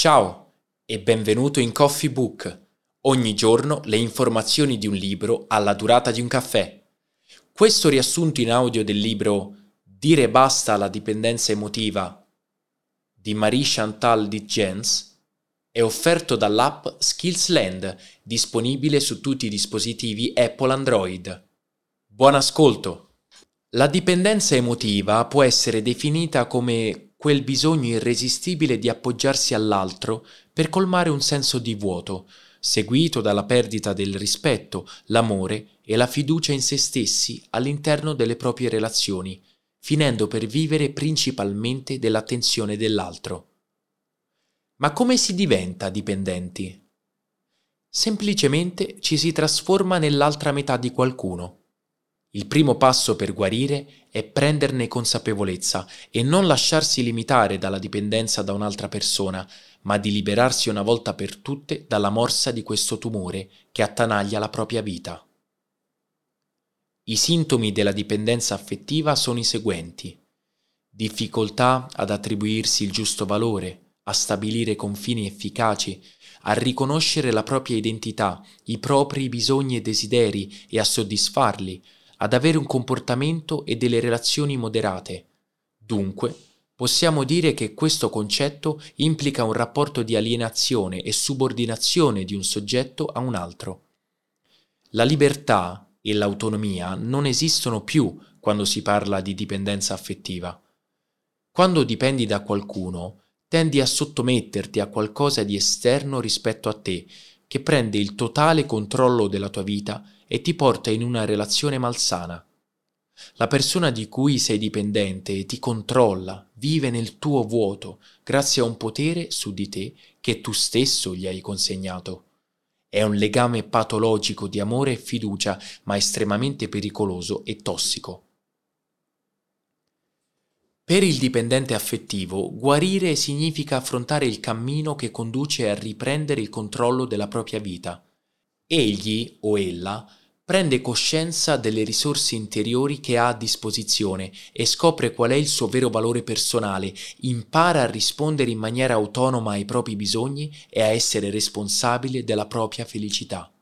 Ciao e benvenuto in Coffee Book. Ogni giorno le informazioni di un libro alla durata di un caffè. Questo riassunto in audio del libro Dire basta alla dipendenza emotiva di Marie Chantal Ditgens è offerto dall'app Skillsland, disponibile su tutti i dispositivi Apple Android. Buon ascolto! La dipendenza emotiva può essere definita come quel bisogno irresistibile di appoggiarsi all'altro per colmare un senso di vuoto, seguito dalla perdita del rispetto, l'amore e la fiducia in se stessi all'interno delle proprie relazioni, finendo per vivere principalmente dell'attenzione dell'altro. Ma come si diventa dipendenti? Semplicemente ci si trasforma nell'altra metà di qualcuno. Il primo passo per guarire è prenderne consapevolezza e non lasciarsi limitare dalla dipendenza da un'altra persona, ma di liberarsi una volta per tutte dalla morsa di questo tumore che attanaglia la propria vita. I sintomi della dipendenza affettiva sono i seguenti. Difficoltà ad attribuirsi il giusto valore, a stabilire confini efficaci, a riconoscere la propria identità, i propri bisogni e desideri e a soddisfarli, ad avere un comportamento e delle relazioni moderate. Dunque, possiamo dire che questo concetto implica un rapporto di alienazione e subordinazione di un soggetto a un altro. La libertà e l'autonomia non esistono più quando si parla di dipendenza affettiva. Quando dipendi da qualcuno, tendi a sottometterti a qualcosa di esterno rispetto a te, che prende il totale controllo della tua vita e ti porta in una relazione malsana. La persona di cui sei dipendente ti controlla, vive nel tuo vuoto, grazie a un potere su di te che tu stesso gli hai consegnato. È un legame patologico di amore e fiducia, ma estremamente pericoloso e tossico. Per il dipendente affettivo, guarire significa affrontare il cammino che conduce a riprendere il controllo della propria vita. Egli o ella prende coscienza delle risorse interiori che ha a disposizione e scopre qual è il suo vero valore personale, impara a rispondere in maniera autonoma ai propri bisogni e a essere responsabile della propria felicità.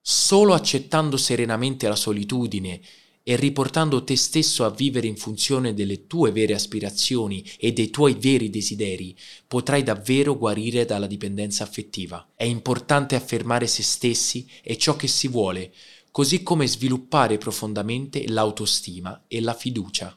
Solo accettando serenamente la solitudine e riportando te stesso a vivere in funzione delle tue vere aspirazioni e dei tuoi veri desideri, potrai davvero guarire dalla dipendenza affettiva. È importante affermare se stessi e ciò che si vuole, così come sviluppare profondamente l'autostima e la fiducia.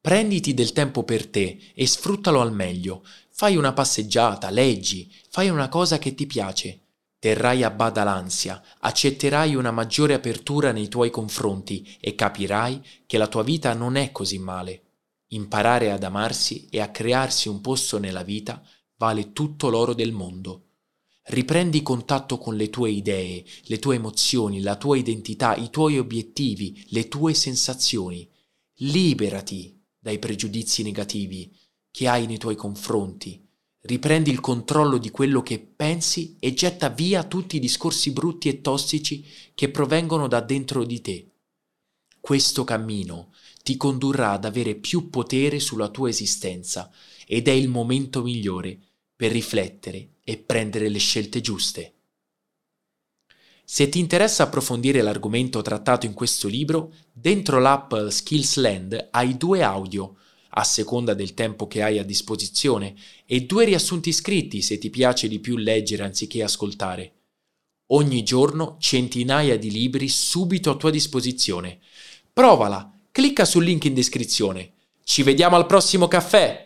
Prenditi del tempo per te e sfruttalo al meglio. Fai una passeggiata, leggi, fai una cosa che ti piace. Terrai a bada l'ansia, accetterai una maggiore apertura nei tuoi confronti e capirai che la tua vita non è così male. Imparare ad amarsi e a crearsi un posto nella vita vale tutto l'oro del mondo. Riprendi contatto con le tue idee, le tue emozioni, la tua identità, i tuoi obiettivi, le tue sensazioni. Liberati dai pregiudizi negativi che hai nei tuoi confronti. Riprendi il controllo di quello che pensi e getta via tutti i discorsi brutti e tossici che provengono da dentro di te. Questo cammino ti condurrà ad avere più potere sulla tua esistenza ed è il momento migliore per riflettere e prendere le scelte giuste. Se ti interessa approfondire l'argomento trattato in questo libro, dentro l'app Skillsland hai due audio, a seconda del tempo che hai a disposizione, e due riassunti scritti se ti piace di più leggere anziché ascoltare. Ogni giorno centinaia di libri subito a tua disposizione. Provala, clicca sul link in descrizione. Ci vediamo al prossimo caffè!